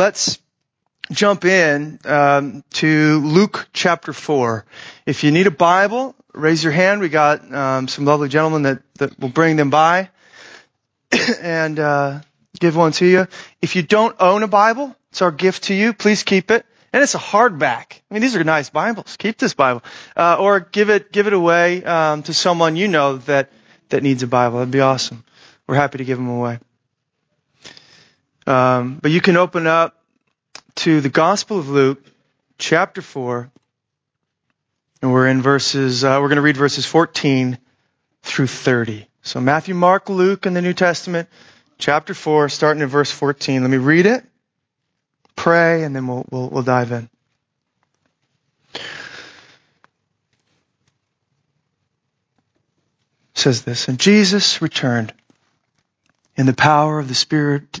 let's jump in um, to Luke chapter 4. If you need a Bible, raise your hand. We got um, some lovely gentlemen that, that will bring them by and uh, give one to you. If you don't own a Bible, it's our gift to you. Please keep it. And it's a hardback. I mean, these are nice Bibles. Keep this Bible, uh, or give it give it away um, to someone you know that that needs a Bible. That'd be awesome. We're happy to give them away. Um, but you can open up to the Gospel of Luke, chapter 4, and we're in verses, uh, we're going to read verses 14 through 30. So Matthew, Mark, Luke in the New Testament, chapter 4, starting in verse 14. Let me read it, pray, and then we'll, we'll, we'll dive in. Says this, and Jesus returned in the power of the Spirit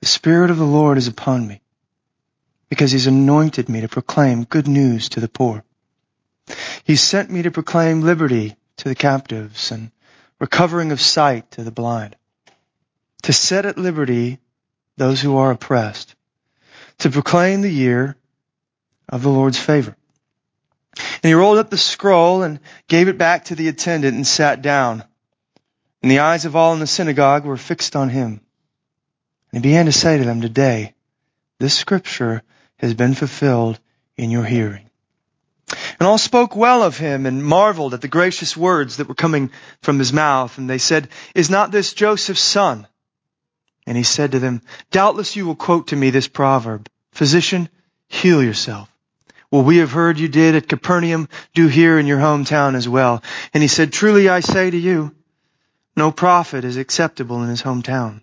The Spirit of the Lord is upon me because he's anointed me to proclaim good news to the poor. He sent me to proclaim liberty to the captives and recovering of sight to the blind, to set at liberty those who are oppressed, to proclaim the year of the Lord's favor. And he rolled up the scroll and gave it back to the attendant and sat down. And the eyes of all in the synagogue were fixed on him. And he began to say to them, Today, this scripture has been fulfilled in your hearing. And all spoke well of him and marveled at the gracious words that were coming from his mouth. And they said, Is not this Joseph's son? And he said to them, Doubtless you will quote to me this proverb, Physician, heal yourself. Well, we have heard you did at Capernaum, do here in your hometown as well. And he said, Truly I say to you, no prophet is acceptable in his hometown.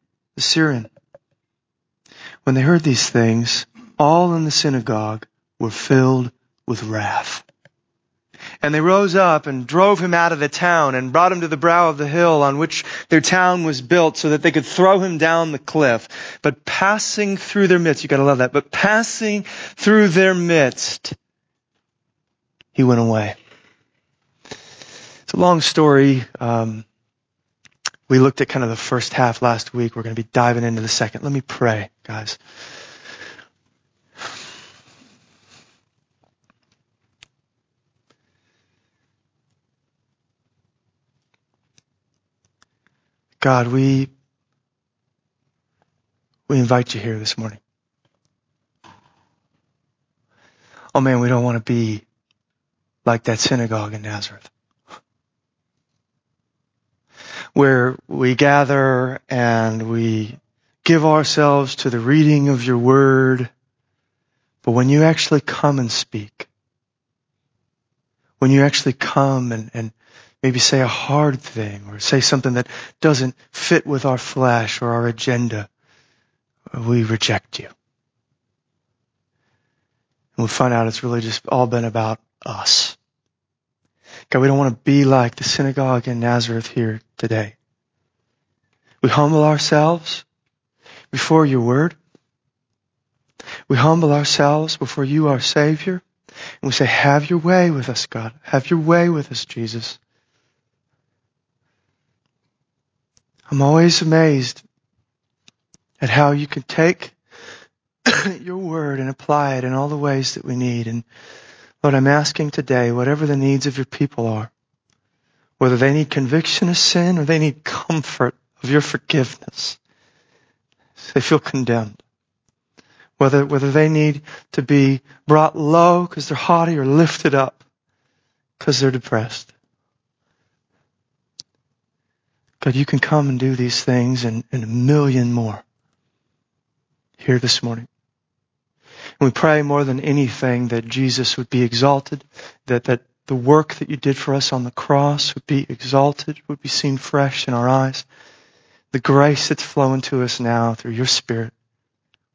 the Syrian. When they heard these things, all in the synagogue were filled with wrath. And they rose up and drove him out of the town and brought him to the brow of the hill on which their town was built so that they could throw him down the cliff. But passing through their midst, you gotta love that, but passing through their midst, he went away. It's a long story. Um, we looked at kind of the first half last week. We're going to be diving into the second. Let me pray, guys. God, we we invite you here this morning. Oh man, we don't want to be like that synagogue in Nazareth where we gather and we give ourselves to the reading of your word. But when you actually come and speak, when you actually come and, and maybe say a hard thing or say something that doesn't fit with our flesh or our agenda, we reject you. And we find out it's really just all been about us. God, we don't want to be like the synagogue in Nazareth here today. We humble ourselves before your word. We humble ourselves before you, our Savior. And we say, have your way with us, God. Have your way with us, Jesus. I'm always amazed at how you can take your word and apply it in all the ways that we need. And Lord, I'm asking today, whatever the needs of your people are, whether they need conviction of sin or they need comfort of your forgiveness, they feel condemned. Whether, whether they need to be brought low because they're haughty or lifted up because they're depressed. God, you can come and do these things and, and a million more here this morning. And we pray more than anything that Jesus would be exalted, that, that the work that you did for us on the cross would be exalted, would be seen fresh in our eyes. The grace that's flowing to us now through your Spirit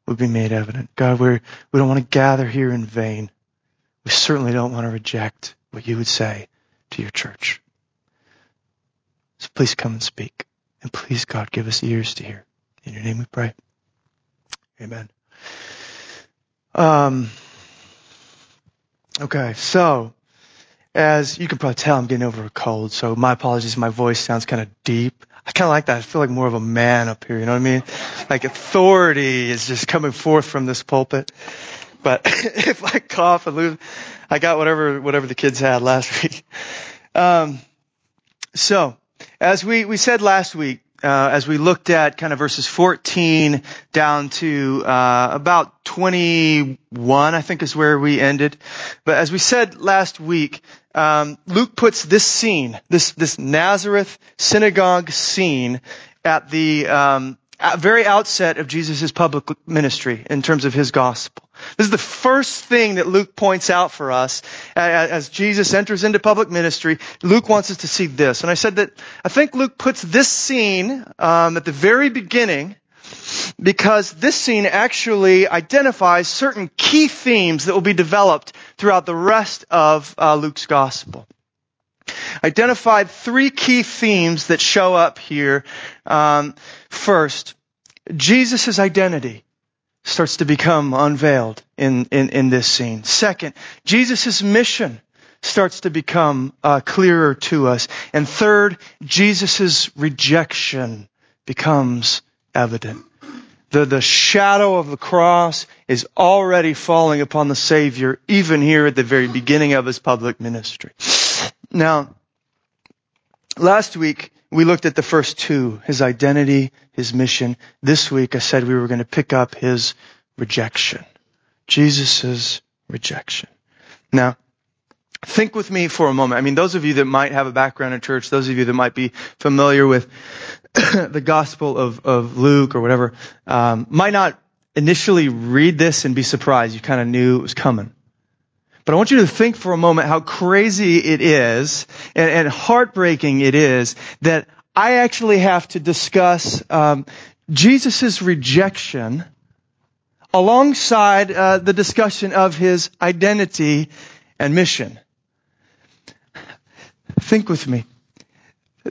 would be made evident. God, we're, we don't want to gather here in vain. We certainly don't want to reject what you would say to your church. So please come and speak. And please, God, give us ears to hear. In your name we pray. Amen. Um, okay, so as you can probably tell, I'm getting over a cold, so my apologies. My voice sounds kind of deep. I kind of like that. I feel like more of a man up here. You know what I mean? Like authority is just coming forth from this pulpit. But if I cough and lose, I got whatever whatever the kids had last week. Um, so as we, we said last week, uh, as we looked at kind of verses 14 down to uh, about 21, I think is where we ended. But as we said last week, um, Luke puts this scene, this this Nazareth synagogue scene, at the um, very outset of Jesus' public ministry in terms of his gospel. This is the first thing that Luke points out for us as Jesus enters into public ministry. Luke wants us to see this. And I said that I think Luke puts this scene um, at the very beginning because this scene actually identifies certain key themes that will be developed throughout the rest of uh, Luke's gospel. Identified three key themes that show up here. Um, first, Jesus' identity starts to become unveiled in, in, in this scene. Second, Jesus' mission starts to become uh, clearer to us. And third, Jesus' rejection becomes evident. The, the shadow of the cross is already falling upon the Savior, even here at the very beginning of his public ministry. Now, last week, we looked at the first two, his identity, his mission. This week I said we were going to pick up his rejection. Jesus' rejection. Now, think with me for a moment. I mean, those of you that might have a background in church, those of you that might be familiar with the Gospel of, of Luke or whatever, um, might not initially read this and be surprised. You kind of knew it was coming. But I want you to think for a moment how crazy it is and, and heartbreaking it is that I actually have to discuss um, Jesus' rejection alongside uh, the discussion of his identity and mission. Think with me.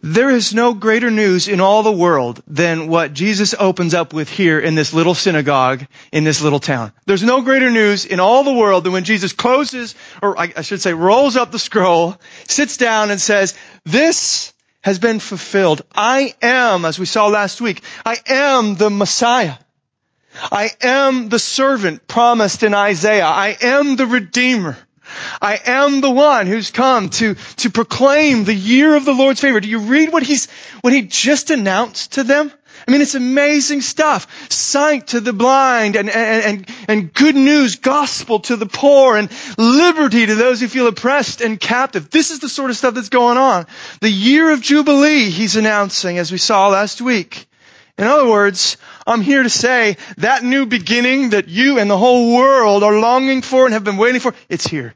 There is no greater news in all the world than what Jesus opens up with here in this little synagogue in this little town. There's no greater news in all the world than when Jesus closes, or I should say rolls up the scroll, sits down and says, this has been fulfilled. I am, as we saw last week, I am the Messiah. I am the servant promised in Isaiah. I am the Redeemer. I am the one who's come to, to proclaim the year of the Lord's favor. Do you read what he's, what he just announced to them? I mean, it's amazing stuff. Sight to the blind and, and, and, and good news, gospel to the poor and liberty to those who feel oppressed and captive. This is the sort of stuff that's going on. The year of Jubilee he's announcing as we saw last week. In other words, I'm here to say that new beginning that you and the whole world are longing for and have been waiting for, it's here.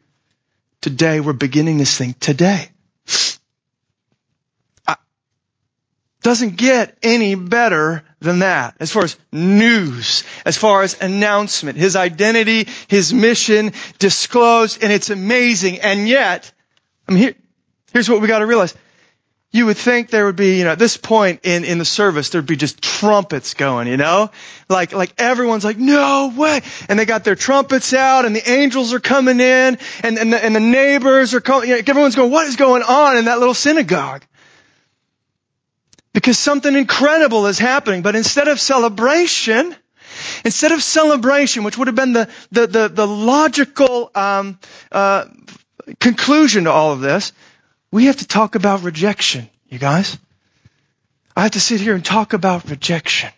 Today, we're beginning this thing today. Doesn't get any better than that as far as news, as far as announcement, his identity, his mission disclosed, and it's amazing. And yet, I mean, here, here's what we got to realize you would think there would be, you know, at this point in, in the service, there'd be just trumpets going, you know? Like, like everyone's like, no way! And they got their trumpets out and the angels are coming in and, and the, and the neighbors are coming, you know, everyone's going, what is going on in that little synagogue? Because something incredible is happening, but instead of celebration, instead of celebration, which would have been the, the, the, the logical, um, uh, conclusion to all of this, we have to talk about rejection, you guys. I have to sit here and talk about rejection.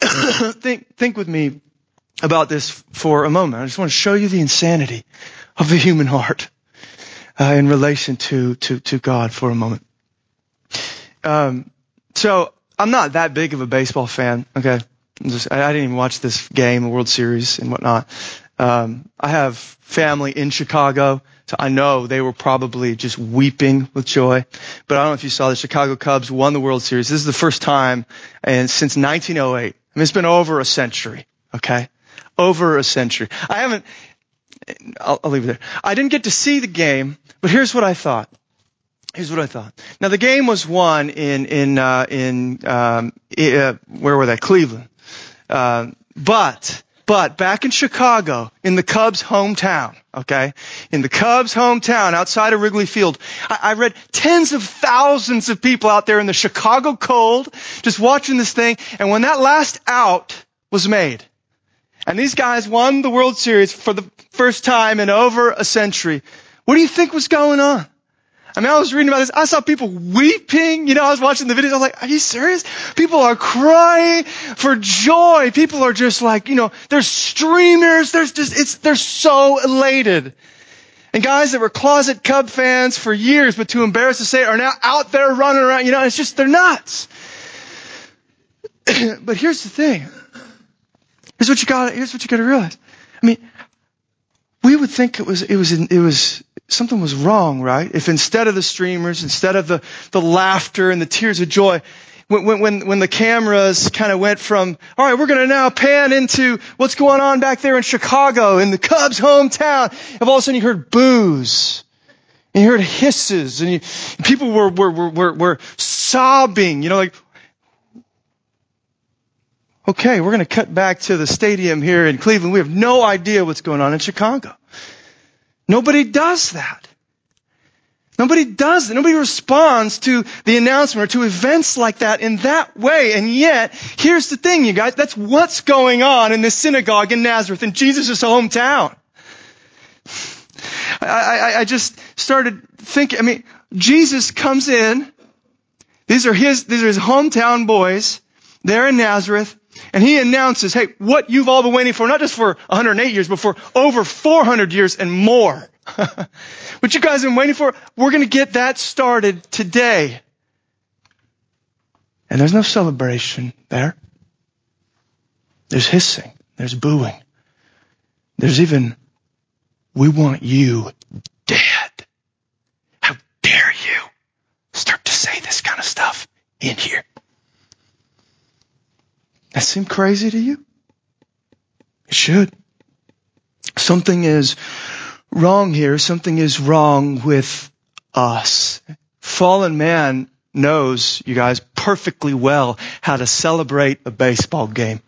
think, think with me about this for a moment. I just want to show you the insanity of the human heart uh, in relation to, to, to God for a moment. Um, so I'm not that big of a baseball fan. Okay. Just, I, I, didn't even watch this game, the World Series and whatnot. Um, I have family in Chicago, so I know they were probably just weeping with joy. But I don't know if you saw the Chicago Cubs won the World Series. This is the first time and since 1908. I mean, it's been over a century. Okay. Over a century. I haven't, I'll, I'll leave it there. I didn't get to see the game, but here's what I thought. Here's what I thought. Now the game was won in in uh, in um, uh, where were they? Cleveland. Uh, but but back in Chicago, in the Cubs' hometown, okay, in the Cubs' hometown outside of Wrigley Field, I, I read tens of thousands of people out there in the Chicago cold, just watching this thing. And when that last out was made, and these guys won the World Series for the first time in over a century, what do you think was going on? I mean, I was reading about this. I saw people weeping. You know, I was watching the videos. I was like, are you serious? People are crying for joy. People are just like, you know, there's streamers. There's just, it's, they're so elated. And guys that were closet Cub fans for years, but too embarrassed to say it, are now out there running around. You know, it's just, they're nuts. but here's the thing. Here's what you got, here's what you got to realize. I mean, we would think it was, it was, it was something was wrong, right? If instead of the streamers, instead of the, the laughter and the tears of joy, when, when, when the cameras kind of went from, all right, we're going to now pan into what's going on back there in Chicago, in the Cubs' hometown, and all of a sudden you heard boos. And you heard hisses, and, you, and people were, were, were, were sobbing, you know, like, okay, we're going to cut back to the stadium here in Cleveland. We have no idea what's going on in Chicago. Nobody does that. Nobody does that. Nobody responds to the announcement or to events like that in that way. And yet, here's the thing, you guys. That's what's going on in the synagogue in Nazareth, in Jesus' hometown. I, I, I just started thinking, I mean, Jesus comes in. These are his, these are his hometown boys. They're in Nazareth. And he announces, hey, what you've all been waiting for, not just for 108 years, but for over 400 years and more. what you guys have been waiting for, we're going to get that started today. And there's no celebration there. There's hissing. There's booing. There's even, we want you dead. How dare you start to say this kind of stuff in here? That seem crazy to you? It should. Something is wrong here. Something is wrong with us. Fallen man knows, you guys, perfectly well how to celebrate a baseball game.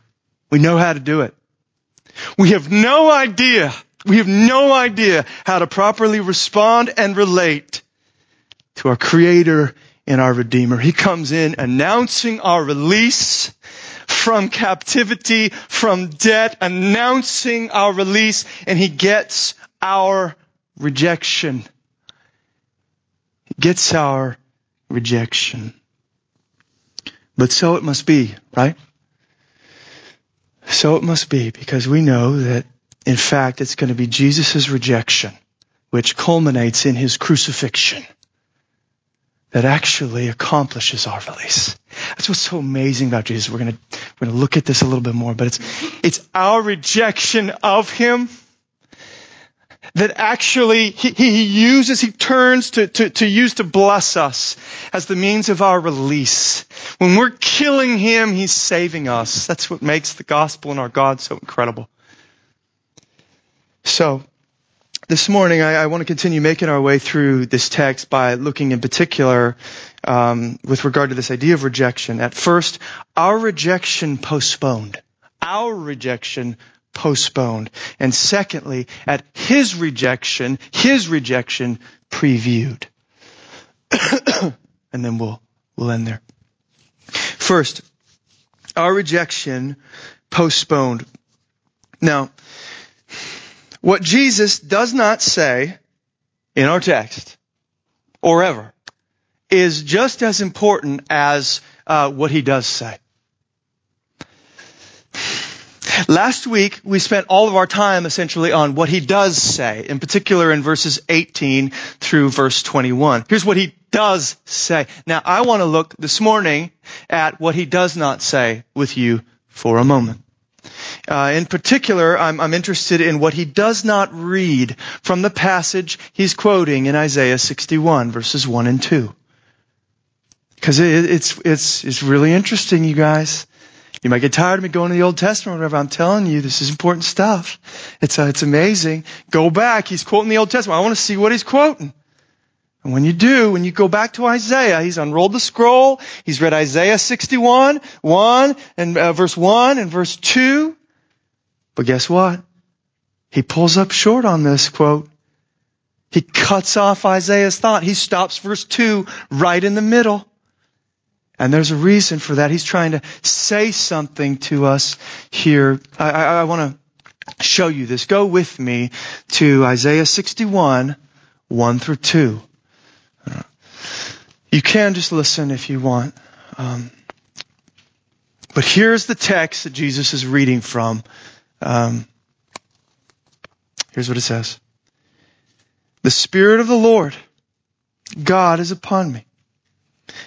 We know how to do it. We have no idea, we have no idea how to properly respond and relate to our Creator and our Redeemer. He comes in announcing our release from captivity, from debt, announcing our release, and he gets our rejection. He gets our rejection. But so it must be, right? So it must be, because we know that, in fact, it's going to be Jesus' rejection, which culminates in his crucifixion that actually accomplishes our release. That's what's so amazing about Jesus. We're gonna, we're gonna look at this a little bit more, but it's, it's our rejection of Him that actually he, he uses, he turns to, to, to use to bless us as the means of our release. When we're killing Him, He's saving us. That's what makes the gospel and our God so incredible. So, this morning, I, I, want to continue making our way through this text by looking in particular um, with regard to this idea of rejection. At first, our rejection postponed. Our rejection postponed. And secondly, at his rejection, his rejection previewed. and then we'll, we'll end there. First, our rejection postponed. Now, what Jesus does not say in our text, or ever, is just as important as uh, what he does say. Last week, we spent all of our time essentially on what he does say, in particular in verses 18 through verse 21. Here's what he does say. Now, I want to look this morning at what he does not say with you for a moment. Uh, in particular, I'm, I'm interested in what he does not read from the passage he's quoting in Isaiah 61, verses 1 and 2. Because it, it's, it's, it's really interesting, you guys. You might get tired of me going to the Old Testament or whatever. I'm telling you, this is important stuff. It's, uh, it's amazing. Go back. He's quoting the Old Testament. I want to see what he's quoting. And when you do, when you go back to Isaiah, he's unrolled the scroll. He's read Isaiah 61, 1, and uh, verse 1 and verse 2. But guess what? He pulls up short on this quote. He cuts off Isaiah's thought. He stops verse 2 right in the middle. And there's a reason for that. He's trying to say something to us here. I, I, I want to show you this. Go with me to Isaiah 61, 1 through 2. You can just listen if you want. Um, but here's the text that Jesus is reading from. Um, here's what it says. The Spirit of the Lord, God is upon me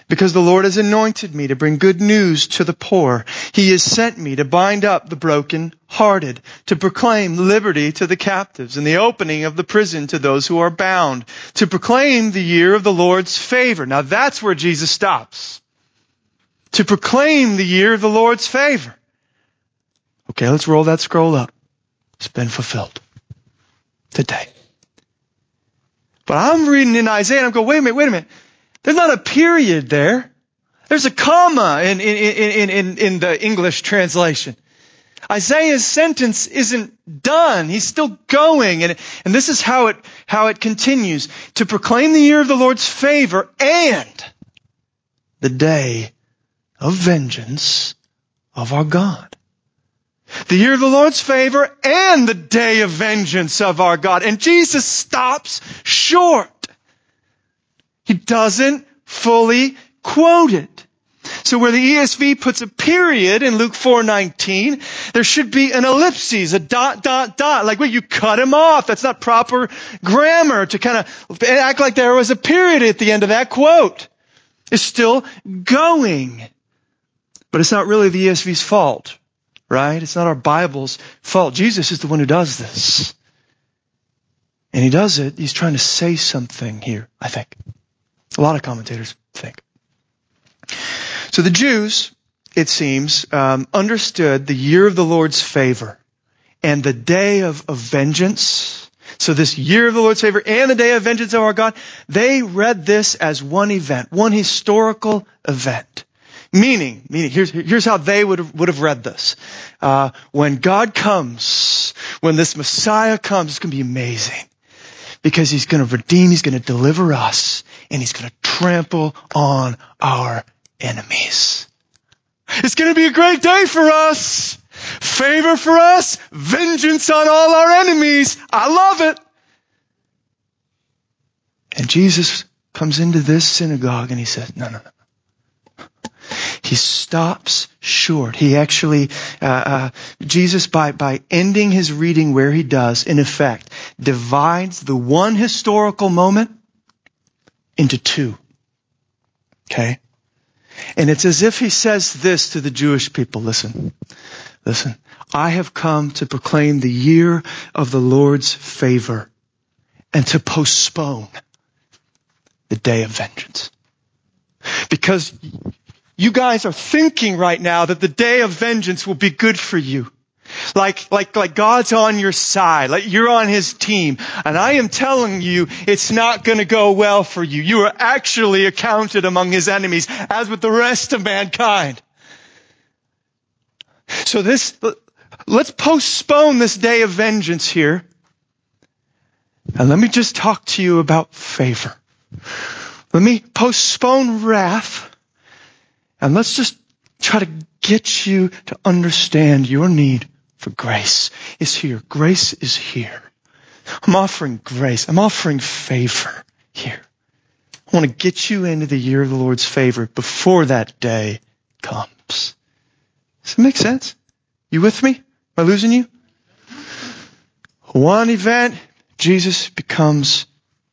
because the Lord has anointed me to bring good news to the poor. He has sent me to bind up the broken hearted, to proclaim liberty to the captives and the opening of the prison to those who are bound, to proclaim the year of the Lord's favor. Now that's where Jesus stops. To proclaim the year of the Lord's favor. Okay, let's roll that scroll up. It's been fulfilled today. But I'm reading in Isaiah and I'm going, wait a minute, wait a minute. There's not a period there. There's a comma in, in, in, in, in the English translation. Isaiah's sentence isn't done. He's still going. And, and this is how it, how it continues. To proclaim the year of the Lord's favor and the day of vengeance of our God. The year of the Lord's favor and the day of vengeance of our God. And Jesus stops short. He doesn't fully quote it. So where the ESV puts a period in Luke 4:19, there should be an ellipses, a dot dot dot, like well you cut him off. That's not proper grammar to kind of act like there was a period at the end of that quote. It's still going. But it's not really the ESV's fault, right? It's not our Bible's fault. Jesus is the one who does this. And he does it, he's trying to say something here, I think. A lot of commentators think. So the Jews, it seems, um, understood the year of the Lord's favor and the day of, of vengeance. So this year of the Lord's favor and the day of vengeance of our God, they read this as one event, one historical event. Meaning, meaning, here's, here's how they would have, would have read this. Uh, when God comes, when this Messiah comes, it's going to be amazing because he's going to redeem, he's going to deliver us, and he's going to trample on our enemies. It's going to be a great day for us. Favor for us, vengeance on all our enemies. I love it. And Jesus comes into this synagogue and he says, no, no, no. He stops short. He actually, uh, uh, Jesus, by, by ending his reading where he does, in effect, divides the one historical moment into two. Okay? And it's as if he says this to the Jewish people. Listen, listen. I have come to proclaim the year of the Lord's favor and to postpone the day of vengeance. Because you guys are thinking right now that the day of vengeance will be good for you. Like, like, like God's on your side, like you're on His team. And I am telling you, it's not gonna go well for you. You are actually accounted among His enemies, as with the rest of mankind. So this, let's postpone this day of vengeance here. And let me just talk to you about favor. Let me postpone wrath. And let's just try to get you to understand your need for grace is here. Grace is here. I'm offering grace. I'm offering favor here. I want to get you into the year of the Lord's favor before that day comes. Does it make sense? You with me? Am I losing you? One event, Jesus becomes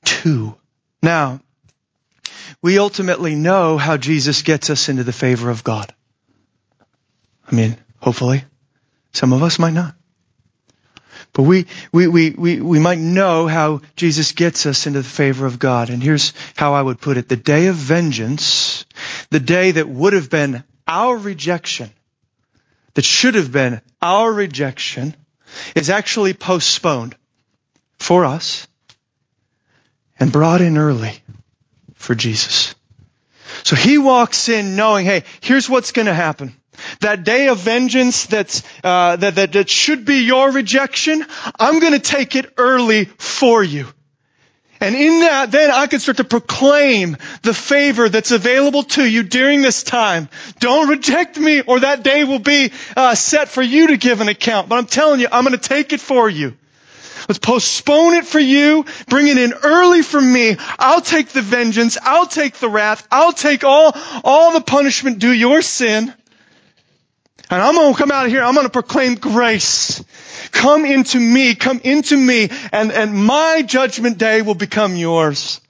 two. Now, we ultimately know how Jesus gets us into the favor of God. I mean, hopefully. Some of us might not. But we, we, we, we, we might know how Jesus gets us into the favor of God. And here's how I would put it. The day of vengeance, the day that would have been our rejection, that should have been our rejection, is actually postponed for us and brought in early for Jesus. So he walks in knowing, hey, here's what's going to happen. That day of vengeance that's, uh, that, that, that should be your rejection, I'm going to take it early for you. And in that, then I can start to proclaim the favor that's available to you during this time. Don't reject me or that day will be uh, set for you to give an account. But I'm telling you, I'm going to take it for you. Let's postpone it for you. Bring it in early for me. I'll take the vengeance. I'll take the wrath. I'll take all, all the punishment due your sin. And I'm going to come out of here. I'm going to proclaim grace. Come into me. Come into me. And, and my judgment day will become yours.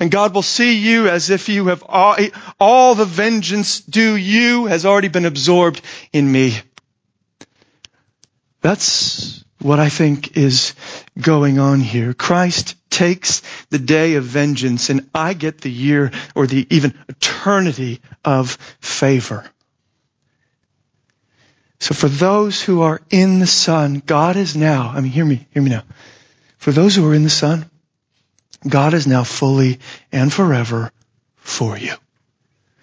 And God will see you as if you have all, all the vengeance due you has already been absorbed in me. That's what I think is going on here. Christ takes the day of vengeance and I get the year or the even eternity of favor. So for those who are in the Son, God is now, I mean, hear me, hear me now. For those who are in the Son, God is now fully and forever for you.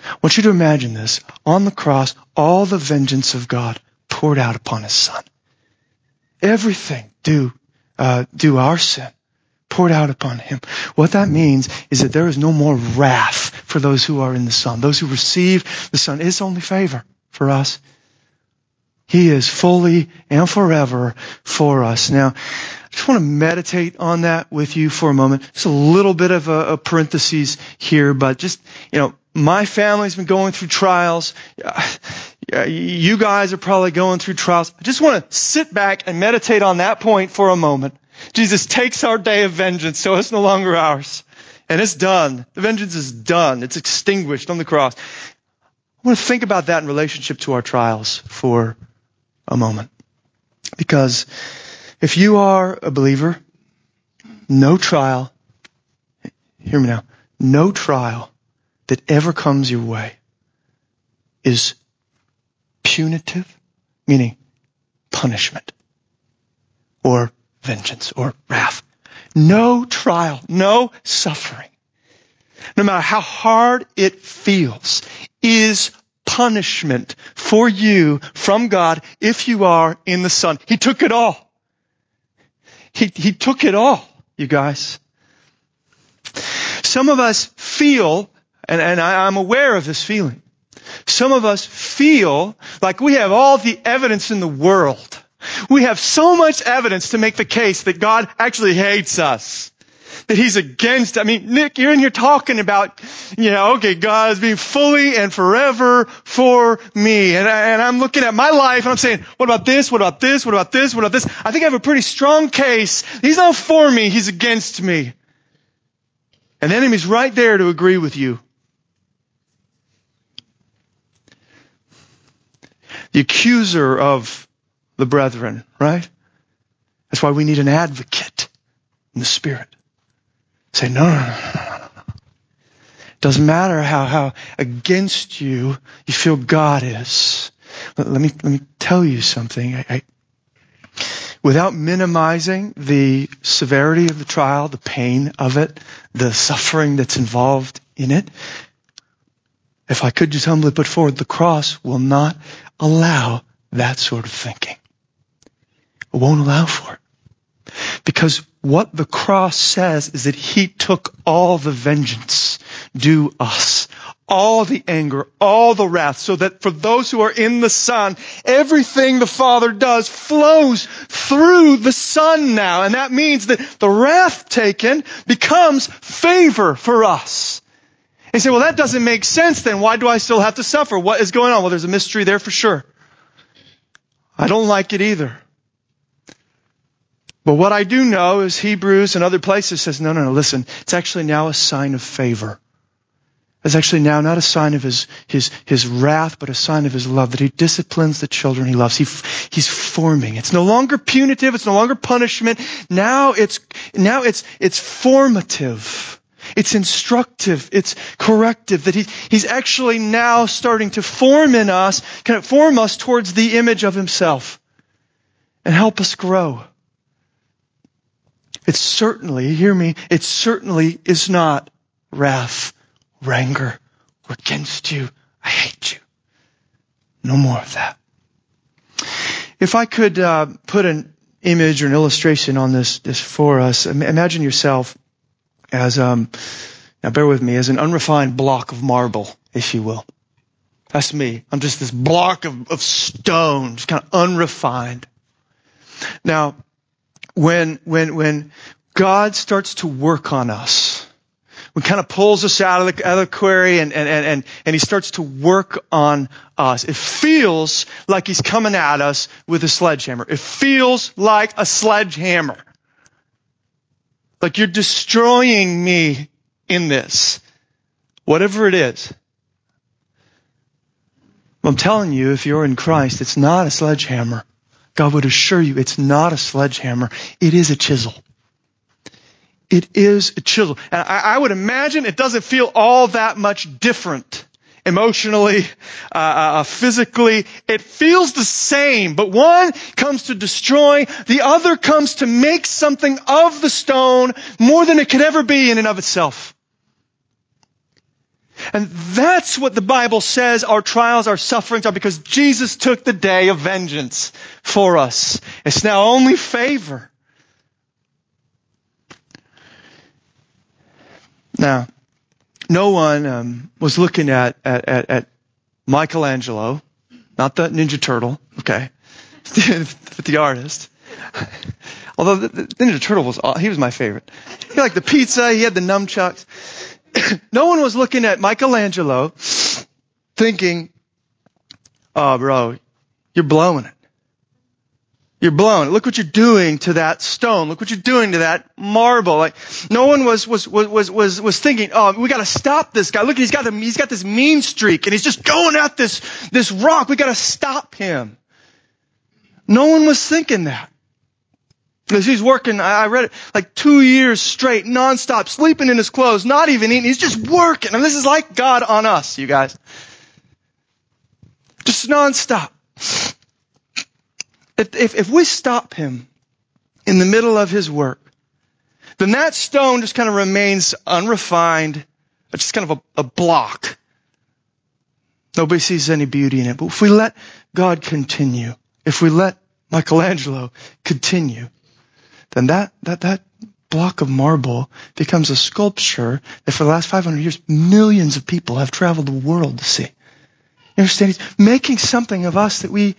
I want you to imagine this. On the cross, all the vengeance of God poured out upon His Son. Everything due, uh, due our sin poured out upon Him. What that means is that there is no more wrath for those who are in the Son. Those who receive the Son. It's only favor for us. He is fully and forever for us. Now, I just want to meditate on that with you for a moment. Just a little bit of a, a parenthesis here, but just, you know, my family's been going through trials. You guys are probably going through trials. I just want to sit back and meditate on that point for a moment. Jesus takes our day of vengeance, so it's no longer ours. And it's done. The vengeance is done. It's extinguished on the cross. I want to think about that in relationship to our trials for a moment. Because if you are a believer, no trial, hear me now, no trial that ever comes your way is punitive, meaning punishment or vengeance or wrath. No trial, no suffering, no matter how hard it feels, is punishment for you from God if you are in the Son. He took it all. He, he took it all, you guys. Some of us feel, and, and I, I'm aware of this feeling, some of us feel like we have all the evidence in the world. We have so much evidence to make the case that God actually hates us that he's against. I mean, Nick, you're in here talking about, you know, okay, God is being fully and forever for me. And, I, and I'm looking at my life and I'm saying, what about this? What about this? What about this? What about this? I think I have a pretty strong case. He's not for me. He's against me. And the enemy's right there to agree with you. The accuser of the brethren, right? That's why we need an advocate in the Spirit. Say, no, no, no, no. Doesn't matter how, how against you you feel God is. Let, let me, let me tell you something. I, I, without minimizing the severity of the trial, the pain of it, the suffering that's involved in it, if I could just humbly put forward, the cross will not allow that sort of thinking. It won't allow for it. Because what the cross says is that he took all the vengeance due us. All the anger, all the wrath, so that for those who are in the Son, everything the Father does flows through the Son now. And that means that the wrath taken becomes favor for us. And say, well, that doesn't make sense then. Why do I still have to suffer? What is going on? Well, there's a mystery there for sure. I don't like it either. But what I do know is Hebrews and other places says, no, no, no, listen, it's actually now a sign of favor. It's actually now not a sign of his, his, his wrath, but a sign of his love, that he disciplines the children he loves. He, he's forming. It's no longer punitive. It's no longer punishment. Now it's, now it's, it's formative. It's instructive. It's corrective that he, he's actually now starting to form in us, kind of form us towards the image of himself and help us grow. It certainly, hear me, it certainly is not wrath rancor against you. I hate you. No more of that. If I could uh, put an image or an illustration on this this for us, imagine yourself as um, now bear with me as an unrefined block of marble, if you will. That's me. I'm just this block of, of stone, just kind of unrefined. Now, when when when God starts to work on us, when kind of pulls us out of the, out of the quarry and, and, and, and he starts to work on us. It feels like he's coming at us with a sledgehammer. It feels like a sledgehammer. Like you're destroying me in this. Whatever it is. I'm telling you, if you're in Christ, it's not a sledgehammer. God would assure you it's not a sledgehammer. It is a chisel. It is a chisel. And I, I would imagine it doesn't feel all that much different emotionally, uh, uh, physically. It feels the same, but one comes to destroy, the other comes to make something of the stone more than it could ever be in and of itself. And that's what the Bible says our trials, our sufferings are because Jesus took the day of vengeance for us. It's now only favor. Now, no one um, was looking at, at, at, at, Michelangelo, not the Ninja Turtle, okay, but the artist. Although the, the Ninja Turtle was, he was my favorite. He liked the pizza, he had the nunchucks. no one was looking at Michelangelo thinking, oh bro, you're blowing it. You're blown. Look what you're doing to that stone. Look what you're doing to that marble. Like, no one was, was, was, was, was thinking, oh, we gotta stop this guy. Look, he's got, the, he's got this mean streak and he's just going at this, this rock. We gotta stop him. No one was thinking that. As he's working, I read it like two years straight, nonstop, sleeping in his clothes, not even eating. He's just working. And this is like God on us, you guys. Just nonstop. If, if, we stop him in the middle of his work, then that stone just kind of remains unrefined, just kind of a, a block. Nobody sees any beauty in it. But if we let God continue, if we let Michelangelo continue, then that, that, that block of marble becomes a sculpture that for the last 500 years, millions of people have traveled the world to see. You understand? He's making something of us that we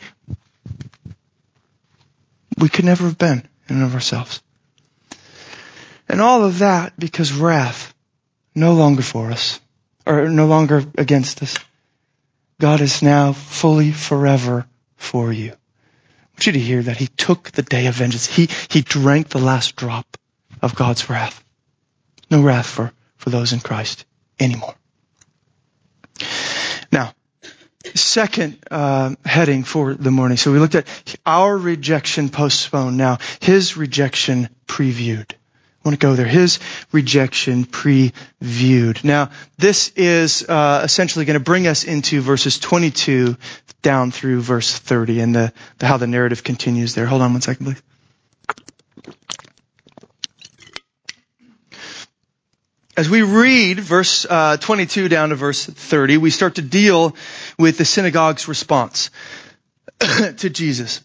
we could never have been in and of ourselves. And all of that because wrath no longer for us, or no longer against us. God is now fully forever for you. I want you to hear that He took the day of vengeance. He, he drank the last drop of God's wrath. No wrath for, for those in Christ anymore. Now, second uh, heading for the morning. So we looked at our rejection postponed. Now his rejection previewed. I want to go there. His rejection previewed. Now this is uh, essentially going to bring us into verses 22 down through verse 30 and the, the how the narrative continues there. Hold on one second, please. As we read verse uh, 22 down to verse 30, we start to deal with the synagogue's response to Jesus.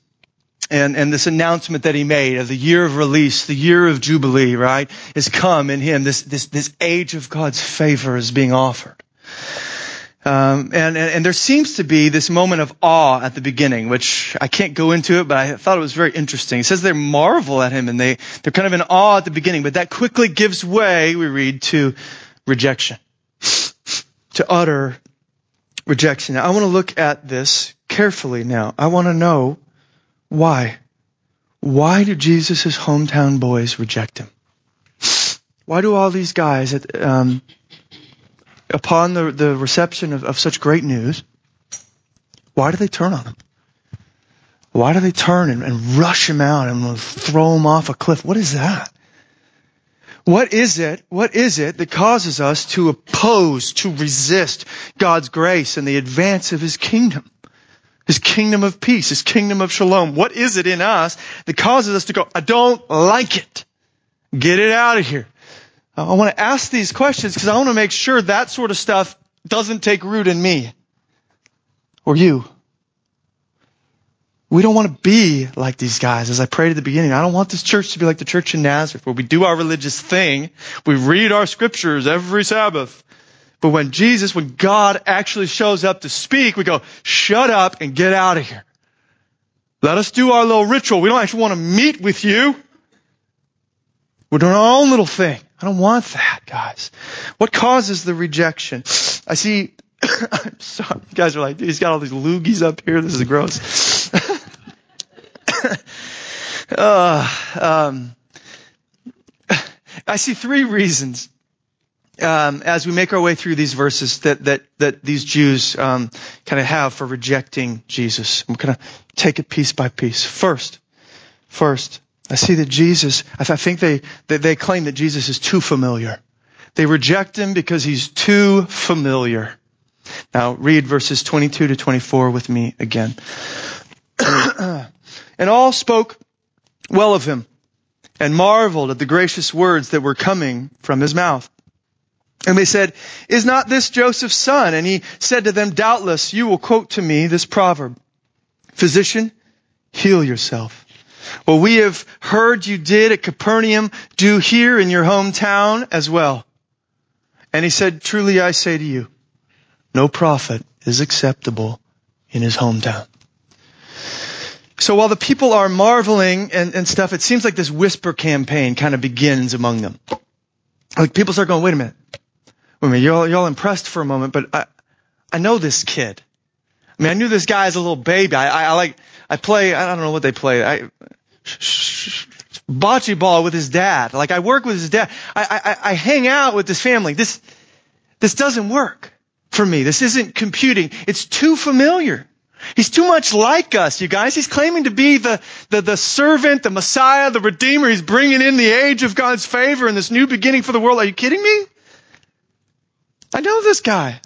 And, and this announcement that he made of the year of release, the year of Jubilee, right, has come in him. This, this, this age of God's favor is being offered. Um, and, and, and, there seems to be this moment of awe at the beginning, which I can't go into it, but I thought it was very interesting. It says they marvel at him and they, they're kind of in awe at the beginning, but that quickly gives way, we read, to rejection. To utter rejection. Now, I want to look at this carefully now. I want to know Why? Why do Jesus' hometown boys reject him? Why do all these guys, um, upon the, the reception of, of such great news, why do they turn on him? Why do they turn and, and rush him out and throw him off a cliff? What is that? What is it? What is it that causes us to oppose, to resist God's grace and the advance of His kingdom? His kingdom of peace, His kingdom of shalom. What is it in us that causes us to go, I don't like it. Get it out of here. I want to ask these questions because I want to make sure that sort of stuff doesn't take root in me or you. We don't want to be like these guys. As I prayed at the beginning, I don't want this church to be like the church in Nazareth where we do our religious thing. We read our scriptures every Sabbath. But when Jesus, when God actually shows up to speak, we go, shut up and get out of here. Let us do our little ritual. We don't actually want to meet with you. We're doing our own little thing. I don't want that, guys. What causes the rejection? I see, I'm sorry, you guys are like, he's got all these loogies up here. This is gross. uh, um, I see three reasons um, as we make our way through these verses that that that these Jews um, kind of have for rejecting Jesus. We're going to take it piece by piece. First, first, I see that Jesus. I, think they that they claim that Jesus is too familiar. They reject him because he's too familiar. Now read verses 22 to 24 with me again. and all spoke well of him and marveled at the gracious words that were coming from his mouth. And they said, Is not this Joseph's son? And he said to them, Doubtless you will quote to me this proverb, Physician, heal yourself. What we have heard you did at Capernaum, do here in your hometown as well. And he said, Truly I say to you, no prophet is acceptable in his hometown. So while the people are marveling and, and stuff, it seems like this whisper campaign kind of begins among them. Like people start going, wait a minute. Wait a minute, you're all, you're all impressed for a moment, but I, I know this kid. I mean, I knew this guy as a little baby. I, I, I like, I play, I don't know what they play. I, bocce ball with his dad. Like I work with his dad. I, I, I hang out with this family. This, this doesn't work for me. This isn't computing. It's too familiar. He's too much like us, you guys. He's claiming to be the, the, the servant, the Messiah, the Redeemer. He's bringing in the age of God's favor and this new beginning for the world. Are you kidding me? I know this guy.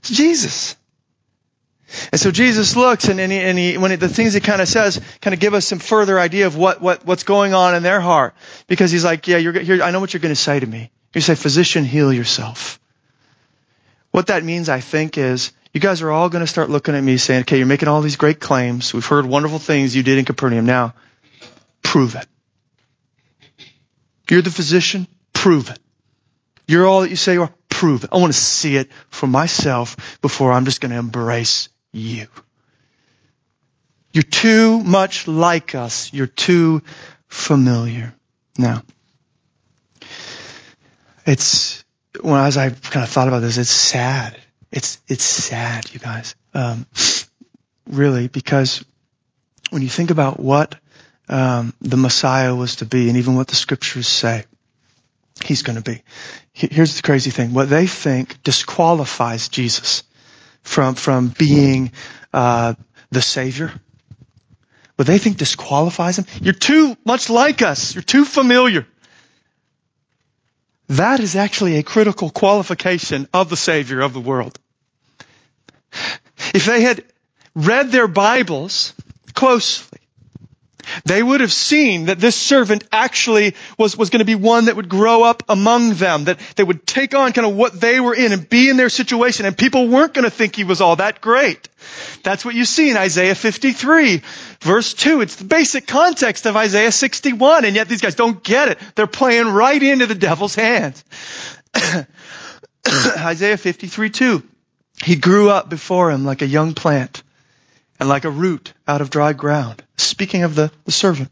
It's Jesus. And so Jesus looks and, and, he, and he, when the things he kind of says kind of give us some further idea of what, what, what's going on in their heart. Because he's like, yeah, you're, here, I know what you're going to say to me. You say, physician, heal yourself. What that means, I think, is you guys are all going to start looking at me saying, okay, you're making all these great claims. We've heard wonderful things you did in Capernaum. Now, prove it. You're the physician. Prove it. You're all that you say you are. Prove it. I want to see it for myself before I'm just going to embrace you. You're too much like us. You're too familiar. Now, it's, when as I kind of thought about this, it's sad it's, it's sad, you guys. Um, really, because when you think about what um, the Messiah was to be, and even what the scriptures say, he's going to be. Here's the crazy thing: what they think disqualifies Jesus from from being uh, the Savior. What they think disqualifies him. You're too much like us. You're too familiar. That is actually a critical qualification of the Savior of the world. If they had read their Bibles closely, they would have seen that this servant actually was, was going to be one that would grow up among them, that they would take on kind of what they were in and be in their situation, and people weren't going to think he was all that great. That's what you see in Isaiah 53, verse 2. It's the basic context of Isaiah 61, and yet these guys don't get it. They're playing right into the devil's hands. Isaiah 53, 2. He grew up before him like a young plant and like a root out of dry ground. Speaking of the, the servant.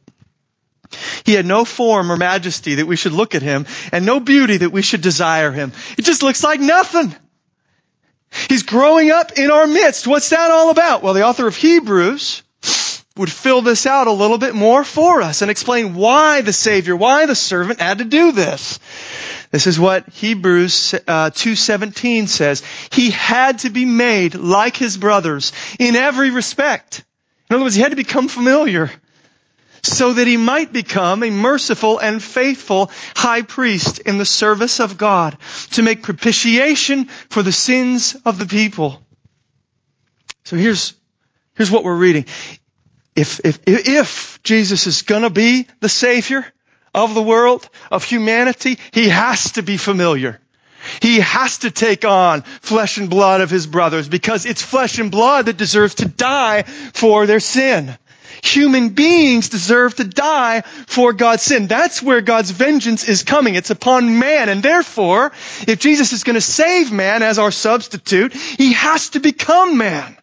He had no form or majesty that we should look at him and no beauty that we should desire him. It just looks like nothing. He's growing up in our midst. What's that all about? Well, the author of Hebrews would fill this out a little bit more for us and explain why the Savior, why the servant had to do this. This is what Hebrews uh, 2.17 says. He had to be made like his brothers in every respect. In other words, he had to become familiar so that he might become a merciful and faithful high priest in the service of God to make propitiation for the sins of the people. So here's, here's what we're reading. If, if, if Jesus is gonna be the Savior of the world, of humanity, He has to be familiar. He has to take on flesh and blood of His brothers because it's flesh and blood that deserves to die for their sin. Human beings deserve to die for God's sin. That's where God's vengeance is coming. It's upon man. And therefore, if Jesus is going to save man as our substitute, he has to become man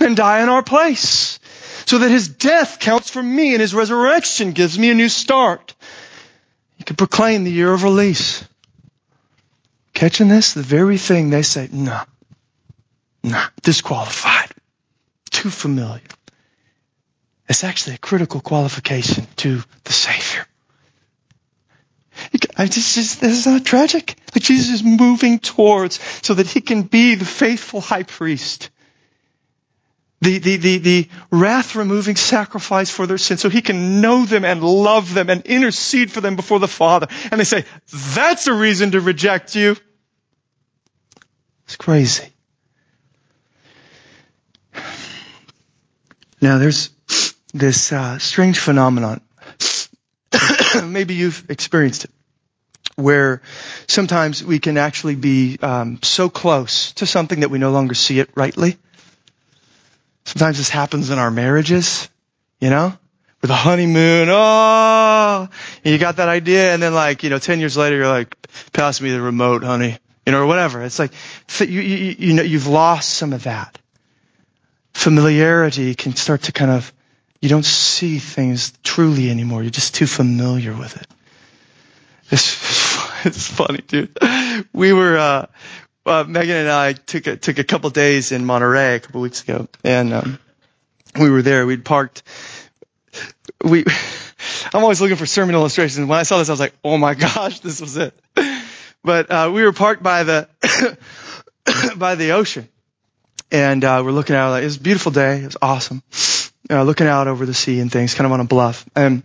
and die in our place. So that his death counts for me and his resurrection gives me a new start. You can proclaim the year of release. Catching this? The very thing they say, no, no, disqualified. Too familiar. It's actually a critical qualification to the Savior. I just, just, this is not tragic. Jesus is moving towards so that he can be the faithful high priest. The, the, the, the wrath removing sacrifice for their sins so he can know them and love them and intercede for them before the Father. And they say, that's a reason to reject you. It's crazy. Now there's this uh, strange phenomenon. Maybe you've experienced it, where sometimes we can actually be um, so close to something that we no longer see it rightly. Sometimes this happens in our marriages, you know, with a honeymoon. Oh, you got that idea, and then like you know, ten years later, you're like, pass me the remote, honey, you know, or whatever. It's like you you, you know you've lost some of that familiarity can start to kind of you don't see things truly anymore. You're just too familiar with it. It's, it's funny, dude. We were, uh, uh, Megan and I took a, took a couple days in Monterey a couple weeks ago and, um, we were there. We'd parked, we, I'm always looking for sermon illustrations. When I saw this, I was like, oh my gosh, this was it. But, uh, we were parked by the, by the ocean and, uh, we're looking out like, it was a beautiful day. It was awesome uh, looking out over the sea and things, kind of on a bluff. And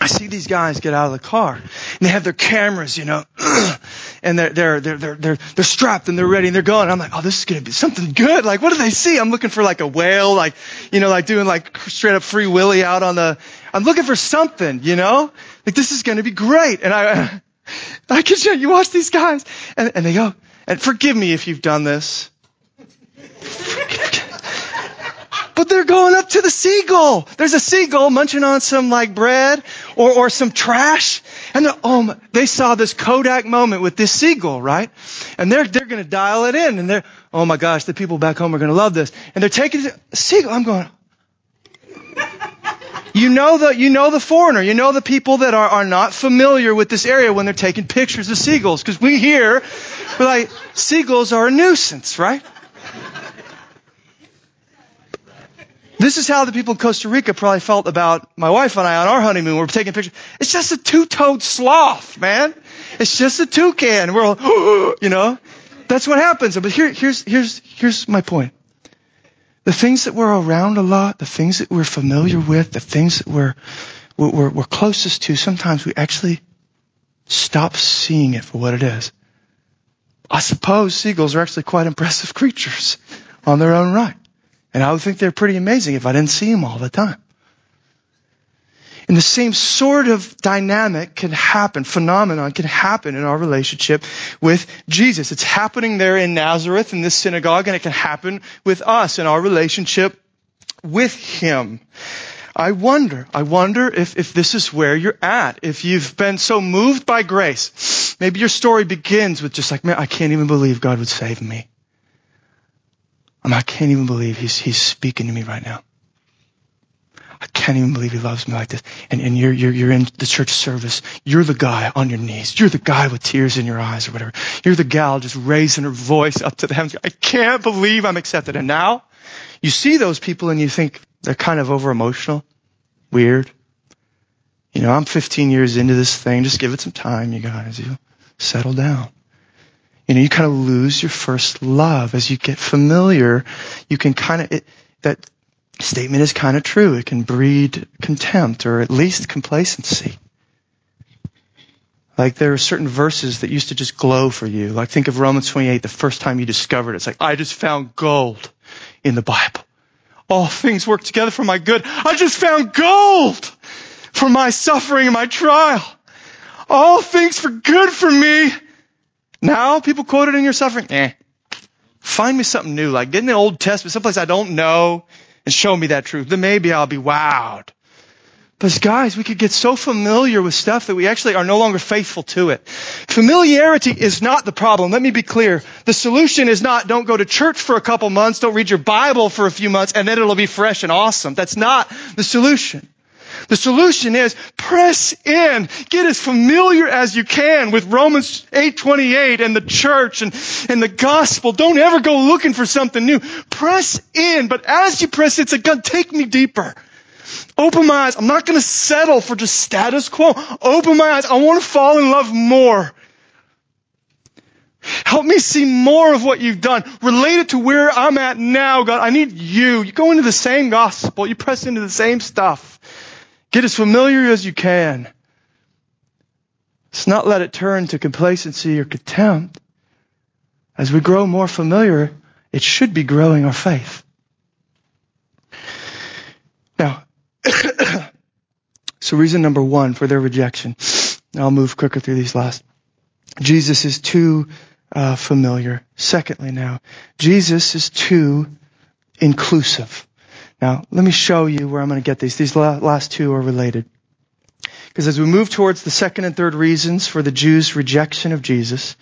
I see these guys get out of the car and they have their cameras, you know, and they're, they're, they're, they're, they're, they're strapped and they're ready and they're going. I'm like, oh, this is going to be something good. Like, what do they see? I'm looking for like a whale, like, you know, like doing like straight up free willy out on the, I'm looking for something, you know, like this is going to be great. And I, I can show you watch these guys and, and they go, and forgive me if you've done this. But they're going up to the seagull. There's a seagull munching on some like bread or, or some trash. And oh, they saw this Kodak moment with this seagull, right? And they're, they're going to dial it in and they're, oh my gosh, the people back home are going to love this. And they're taking the seagull. I'm going, you know the, you know the foreigner. You know the people that are, are not familiar with this area when they're taking pictures of seagulls. Cause we here, we're like, seagulls are a nuisance, right? This is how the people in Costa Rica probably felt about my wife and I on our honeymoon. We're taking pictures. It's just a two-toed sloth, man. It's just a toucan. We're all, you know, that's what happens. But here, here's, here's, here's my point. The things that we're around a lot, the things that we're familiar with, the things that we're, we're, we're closest to, sometimes we actually stop seeing it for what it is. I suppose seagulls are actually quite impressive creatures on their own right. And I would think they're pretty amazing if I didn't see them all the time. And the same sort of dynamic can happen, phenomenon can happen in our relationship with Jesus. It's happening there in Nazareth in this synagogue and it can happen with us in our relationship with Him. I wonder, I wonder if, if this is where you're at. If you've been so moved by grace, maybe your story begins with just like, man, I can't even believe God would save me. I, mean, I can't even believe he's, he's speaking to me right now. I can't even believe he loves me like this. And, and you're, you're, you're in the church service. You're the guy on your knees. You're the guy with tears in your eyes or whatever. You're the gal just raising her voice up to the heavens. I can't believe I'm accepted. And now you see those people and you think, They're kind of over emotional, weird. You know, I'm 15 years into this thing. Just give it some time, you guys. You settle down. You know, you kind of lose your first love as you get familiar. You can kind of, it, that statement is kind of true. It can breed contempt or at least complacency. Like there are certain verses that used to just glow for you. Like think of Romans 28, the first time you discovered it. It's like, I just found gold in the Bible. All things work together for my good. I just found gold for my suffering and my trial. All things for good for me. Now people quote it in your suffering. Eh. Find me something new. Like get in the Old Testament, someplace I don't know and show me that truth. Then maybe I'll be wowed. But guys, we could get so familiar with stuff that we actually are no longer faithful to it. Familiarity is not the problem. Let me be clear. The solution is not don't go to church for a couple months, don't read your Bible for a few months, and then it'll be fresh and awesome. That's not the solution. The solution is press in. Get as familiar as you can with Romans 8:28 and the church and, and the gospel. Don't ever go looking for something new. Press in, but as you press it's a gun. take me deeper. Open my eyes. I'm not going to settle for just status quo. Open my eyes. I want to fall in love more. Help me see more of what you've done. Related to where I'm at now, God. I need you. You go into the same gospel. You press into the same stuff. Get as familiar as you can. Let's not let it turn to complacency or contempt. As we grow more familiar, it should be growing our faith. Now, so reason number one for their rejection. I'll move quicker through these last. Jesus is too uh, familiar. Secondly, now, Jesus is too inclusive. Now, let me show you where I'm going to get these. These last two are related. Because as we move towards the second and third reasons for the Jews' rejection of Jesus,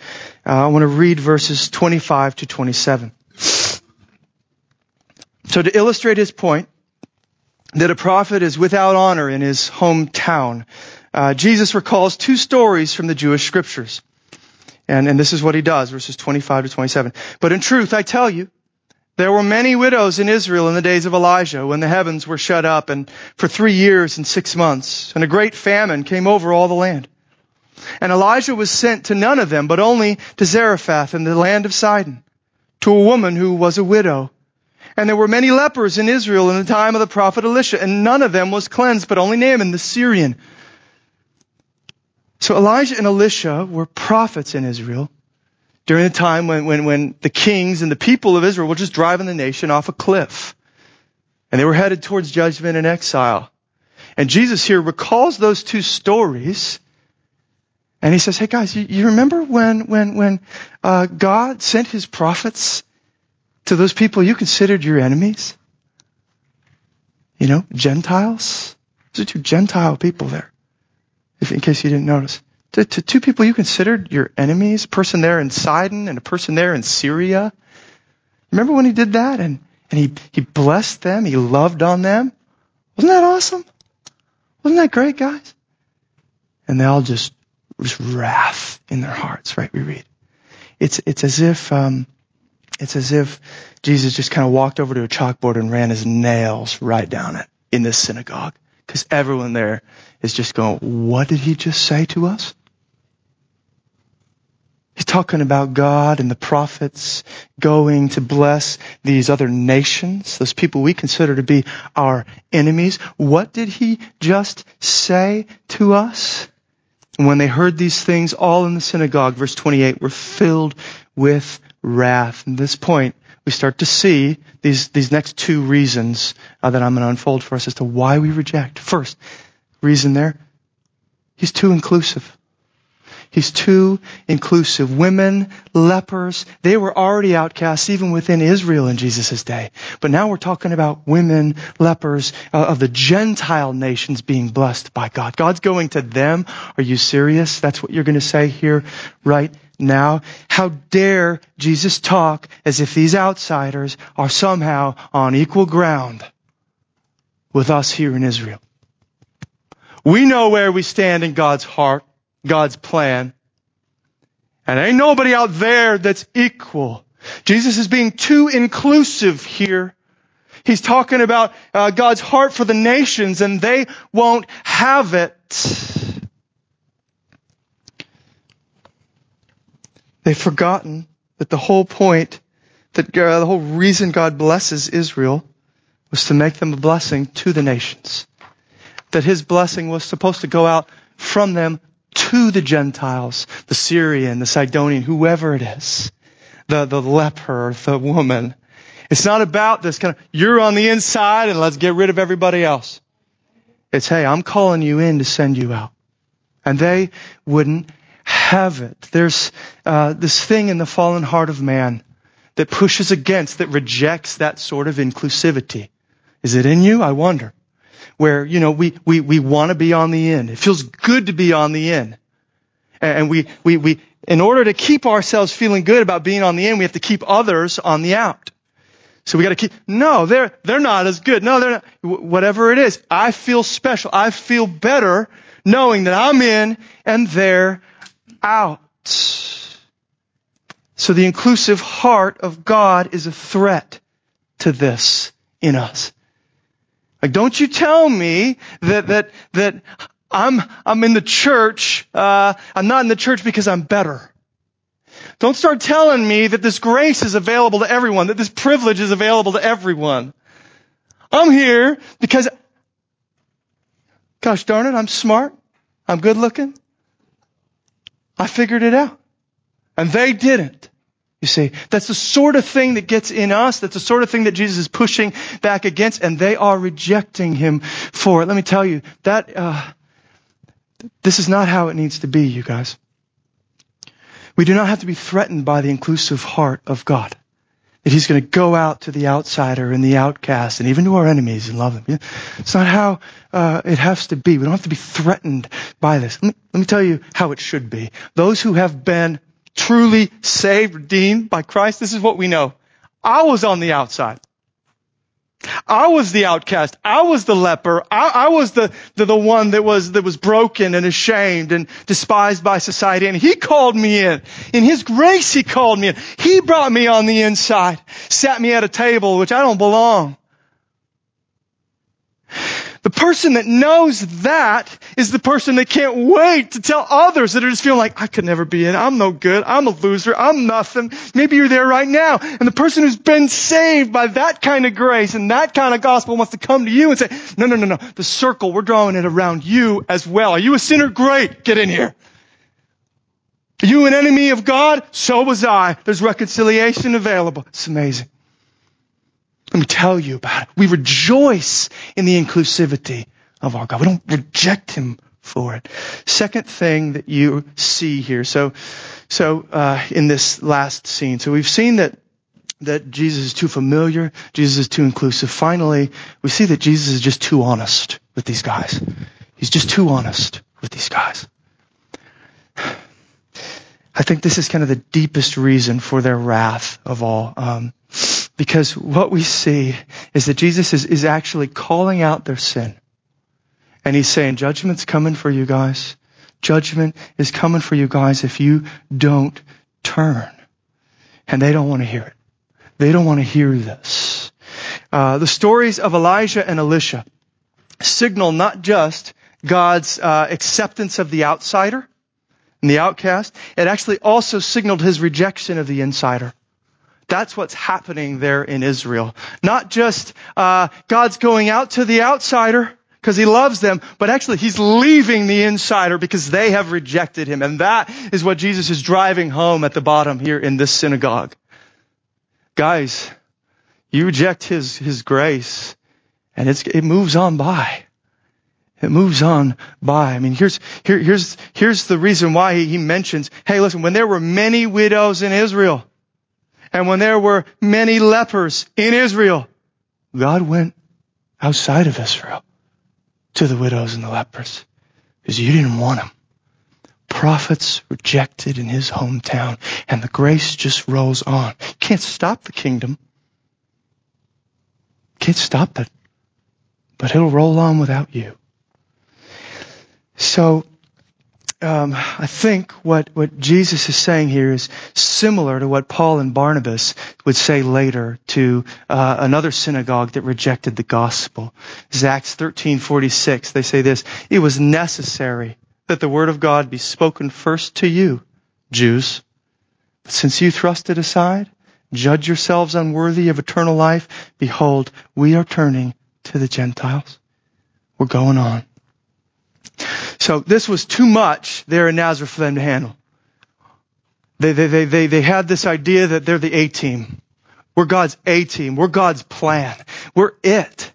uh, I want to read verses 25 to 27. So to illustrate his point, that a prophet is without honor in his hometown. Uh, Jesus recalls two stories from the Jewish scriptures. And, and this is what he does, verses 25 to 27. But in truth, I tell you, there were many widows in Israel in the days of Elijah when the heavens were shut up and for three years and six months, and a great famine came over all the land. And Elijah was sent to none of them, but only to Zarephath in the land of Sidon, to a woman who was a widow and there were many lepers in Israel in the time of the prophet Elisha, and none of them was cleansed, but only Naaman the Syrian. So Elijah and Elisha were prophets in Israel during the time when, when, when the kings and the people of Israel were just driving the nation off a cliff. And they were headed towards judgment and exile. And Jesus here recalls those two stories. And he says, hey guys, you, you remember when, when, when, uh, God sent his prophets to those people you considered your enemies? You know, Gentiles? Those are two Gentile people there, if, in case you didn't notice. To, to two people you considered your enemies, a person there in Sidon and a person there in Syria. Remember when he did that and, and he, he blessed them, he loved on them? Wasn't that awesome? Wasn't that great, guys? And they all just, just wrath in their hearts, right? We read. It's, it's as if, um, it's as if Jesus just kind of walked over to a chalkboard and ran his nails right down it in this synagogue. Because everyone there is just going, what did he just say to us? He's talking about God and the prophets going to bless these other nations, those people we consider to be our enemies. What did he just say to us? And when they heard these things, all in the synagogue, verse 28, were filled with wrath. At this point, we start to see these, these next two reasons uh, that I'm going to unfold for us as to why we reject. First, reason there, he's too inclusive. He's too inclusive. Women, lepers, they were already outcasts even within Israel in Jesus' day. But now we're talking about women, lepers uh, of the Gentile nations being blessed by God. God's going to them. Are you serious? That's what you're going to say here right now. How dare Jesus talk as if these outsiders are somehow on equal ground with us here in Israel. We know where we stand in God's heart, God's plan. And ain't nobody out there that's equal. Jesus is being too inclusive here. He's talking about uh, God's heart for the nations and they won't have it. They've forgotten that the whole point, that uh, the whole reason God blesses Israel was to make them a blessing to the nations. That his blessing was supposed to go out from them to the Gentiles, the Syrian, the Sidonian, whoever it is, the, the leper, the woman. It's not about this kind of, you're on the inside and let's get rid of everybody else. It's, hey, I'm calling you in to send you out. And they wouldn't have it. There's uh, this thing in the fallen heart of man that pushes against, that rejects that sort of inclusivity. Is it in you? I wonder. Where, you know, we, we, we want to be on the end. It feels good to be on the end. And we, we, we, in order to keep ourselves feeling good about being on the end, we have to keep others on the out. So we got to keep, no, they're, they're not as good. No, they're not, whatever it is. I feel special. I feel better knowing that I'm in and they're out. So the inclusive heart of God is a threat to this in us. Like, don't you tell me that, that, that I'm, I'm in the church, uh, I'm not in the church because I'm better. Don't start telling me that this grace is available to everyone, that this privilege is available to everyone. I'm here because, gosh darn it, I'm smart. I'm good looking. I figured it out. And they didn't. You see, that's the sort of thing that gets in us. That's the sort of thing that Jesus is pushing back against, and they are rejecting him for it. Let me tell you, that, uh, this is not how it needs to be, you guys. We do not have to be threatened by the inclusive heart of God. That He's going to go out to the outsider and the outcast and even to our enemies and love them. It's not how uh, it has to be. We don't have to be threatened by this. Let me, let me tell you how it should be. Those who have been truly saved, redeemed by Christ, this is what we know. I was on the outside. I was the outcast. I was the leper. I, I was the, the, the one that was, that was broken and ashamed and despised by society. And he called me in. In his grace, he called me in. He brought me on the inside, sat me at a table, which I don't belong. The person that knows that is the person that can't wait to tell others that are just feeling like, I could never be in. I'm no good. I'm a loser. I'm nothing. Maybe you're there right now. And the person who's been saved by that kind of grace and that kind of gospel wants to come to you and say, no, no, no, no. The circle, we're drawing it around you as well. Are you a sinner? Great. Get in here. Are you an enemy of God? So was I. There's reconciliation available. It's amazing. Let me tell you about it. We rejoice in the inclusivity of our God. We don't reject Him for it. Second thing that you see here. So, so uh, in this last scene, so we've seen that that Jesus is too familiar, Jesus is too inclusive. Finally, we see that Jesus is just too honest with these guys. He's just too honest with these guys. I think this is kind of the deepest reason for their wrath of all. Um, because what we see is that Jesus is, is actually calling out their sin. And he's saying, judgment's coming for you guys. Judgment is coming for you guys if you don't turn. And they don't want to hear it. They don't want to hear this. Uh, the stories of Elijah and Elisha signal not just God's uh, acceptance of the outsider and the outcast, it actually also signaled his rejection of the insider. That's what's happening there in Israel. Not just uh, God's going out to the outsider because he loves them, but actually he's leaving the insider because they have rejected him. And that is what Jesus is driving home at the bottom here in this synagogue. Guys, you reject his, his grace and it moves on by. It moves on by. I mean, here's, here, here's, here's the reason why he, he mentions, hey, listen, when there were many widows in Israel, and when there were many lepers in Israel, God went outside of Israel to the widows and the lepers because you didn't want them. Prophets rejected in his hometown and the grace just rolls on. You can't stop the kingdom. Can't stop it. But it'll roll on without you. So um, I think what, what Jesus is saying here is similar to what Paul and Barnabas would say later to uh, another synagogue that rejected the gospel. Is Acts 13:46. They say this: It was necessary that the word of God be spoken first to you, Jews. But since you thrust it aside, judge yourselves unworthy of eternal life. Behold, we are turning to the Gentiles. We're going on. So this was too much there in Nazareth for them to handle. They, they, they, they, they had this idea that they're the A team. We're God's A team. We're God's plan. We're it.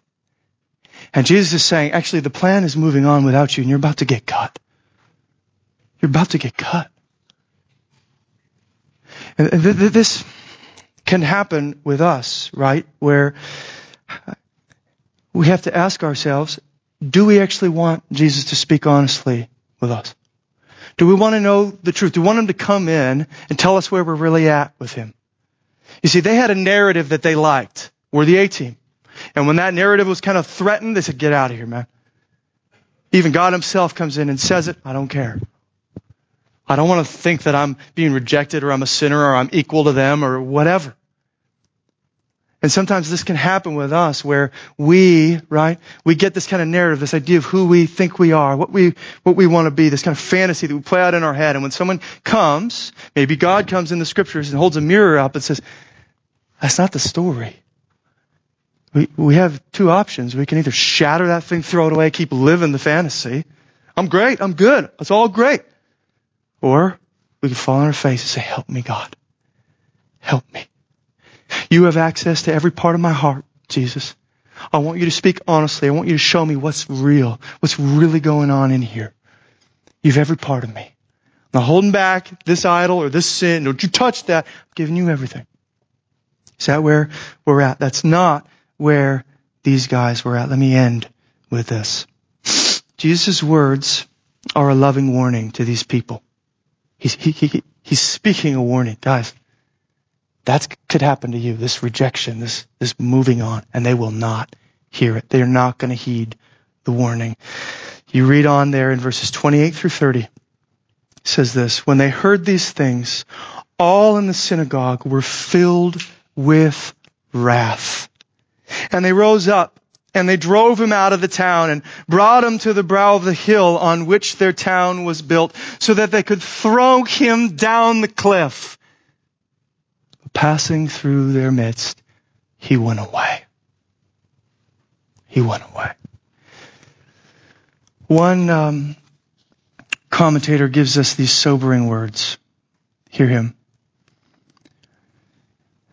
And Jesus is saying, actually, the plan is moving on without you and you're about to get cut. You're about to get cut. And this can happen with us, right? Where we have to ask ourselves, do we actually want Jesus to speak honestly with us? Do we want to know the truth? Do we want him to come in and tell us where we're really at with him? You see, they had a narrative that they liked. We're the A team. And when that narrative was kind of threatened, they said, get out of here, man. Even God himself comes in and says it. I don't care. I don't want to think that I'm being rejected or I'm a sinner or I'm equal to them or whatever. And sometimes this can happen with us where we, right, we get this kind of narrative, this idea of who we think we are, what we, what we want to be, this kind of fantasy that we play out in our head. And when someone comes, maybe God comes in the scriptures and holds a mirror up and says, that's not the story. We, we have two options. We can either shatter that thing, throw it away, keep living the fantasy. I'm great. I'm good. It's all great. Or we can fall on our face and say, help me, God. Help me. You have access to every part of my heart, Jesus. I want you to speak honestly. I want you to show me what's real, what's really going on in here. You have every part of me. I'm not holding back this idol or this sin. Don't you touch that. I'm giving you everything. Is that where we're at? That's not where these guys were at. Let me end with this. Jesus' words are a loving warning to these people. He's, he, he, he's speaking a warning. Guys, that could happen to you, this rejection, this, this moving on, and they will not hear it. They are not going to heed the warning. You read on there in verses 28 through 30. It says this, when they heard these things, all in the synagogue were filled with wrath. And they rose up and they drove him out of the town and brought him to the brow of the hill on which their town was built so that they could throw him down the cliff passing through their midst, he went away. He went away. One um, commentator gives us these sobering words. Hear him.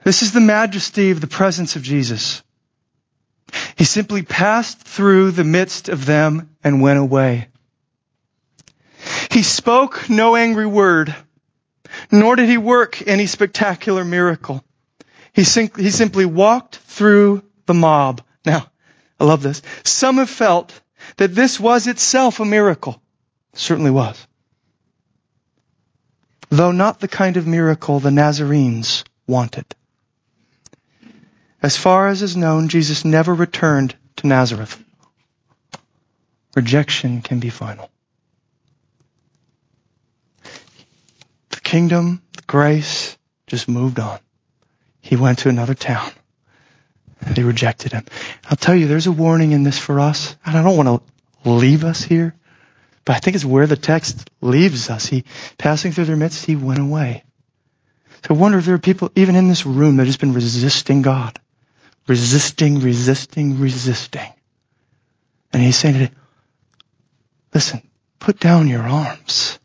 This is the majesty of the presence of Jesus. He simply passed through the midst of them and went away. He spoke no angry word nor did he work any spectacular miracle. He, sim- he simply walked through the mob. Now, I love this. Some have felt that this was itself a miracle. It certainly was. Though not the kind of miracle the Nazarenes wanted. As far as is known, Jesus never returned to Nazareth. Rejection can be final. Kingdom, grace just moved on. He went to another town. They rejected him. I'll tell you, there's a warning in this for us. And I don't want to leave us here, but I think it's where the text leaves us. He, passing through their midst, he went away. So I wonder if there are people, even in this room, that have just been resisting God. Resisting, resisting, resisting. And he's saying today, listen, put down your arms.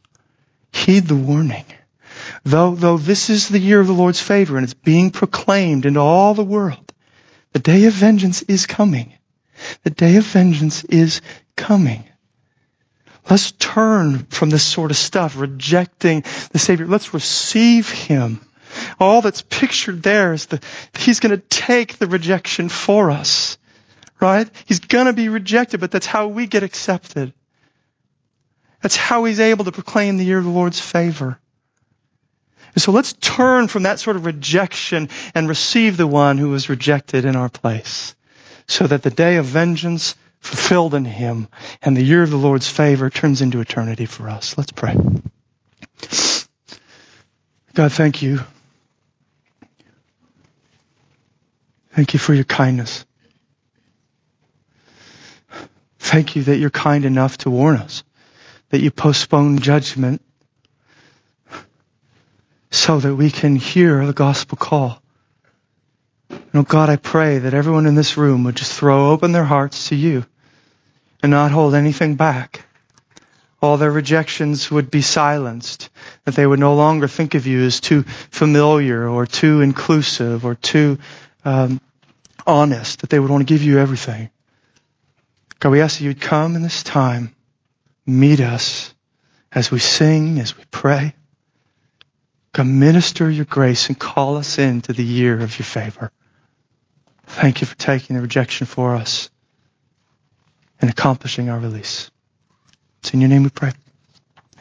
Heed the warning. Though, though this is the year of the Lord's favor and it's being proclaimed into all the world, the day of vengeance is coming. The day of vengeance is coming. Let's turn from this sort of stuff, rejecting the Savior. Let's receive Him. All that's pictured there is that He's going to take the rejection for us. Right? He's going to be rejected, but that's how we get accepted. That's how He's able to proclaim the year of the Lord's favor. And so let's turn from that sort of rejection and receive the one who was rejected in our place so that the day of vengeance fulfilled in Him, and the year of the Lord's favor turns into eternity for us. Let's pray. God, thank you. Thank you for your kindness. Thank you that you're kind enough to warn us, that you postpone judgment so that we can hear the gospel call. And oh God, I pray that everyone in this room would just throw open their hearts to you and not hold anything back. All their rejections would be silenced, that they would no longer think of you as too familiar or too inclusive or too um, honest, that they would want to give you everything. God, we ask that you'd come in this time, meet us as we sing, as we pray. God, minister your grace and call us into the year of your favor. Thank you for taking the rejection for us and accomplishing our release. It's in your name we pray.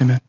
Amen.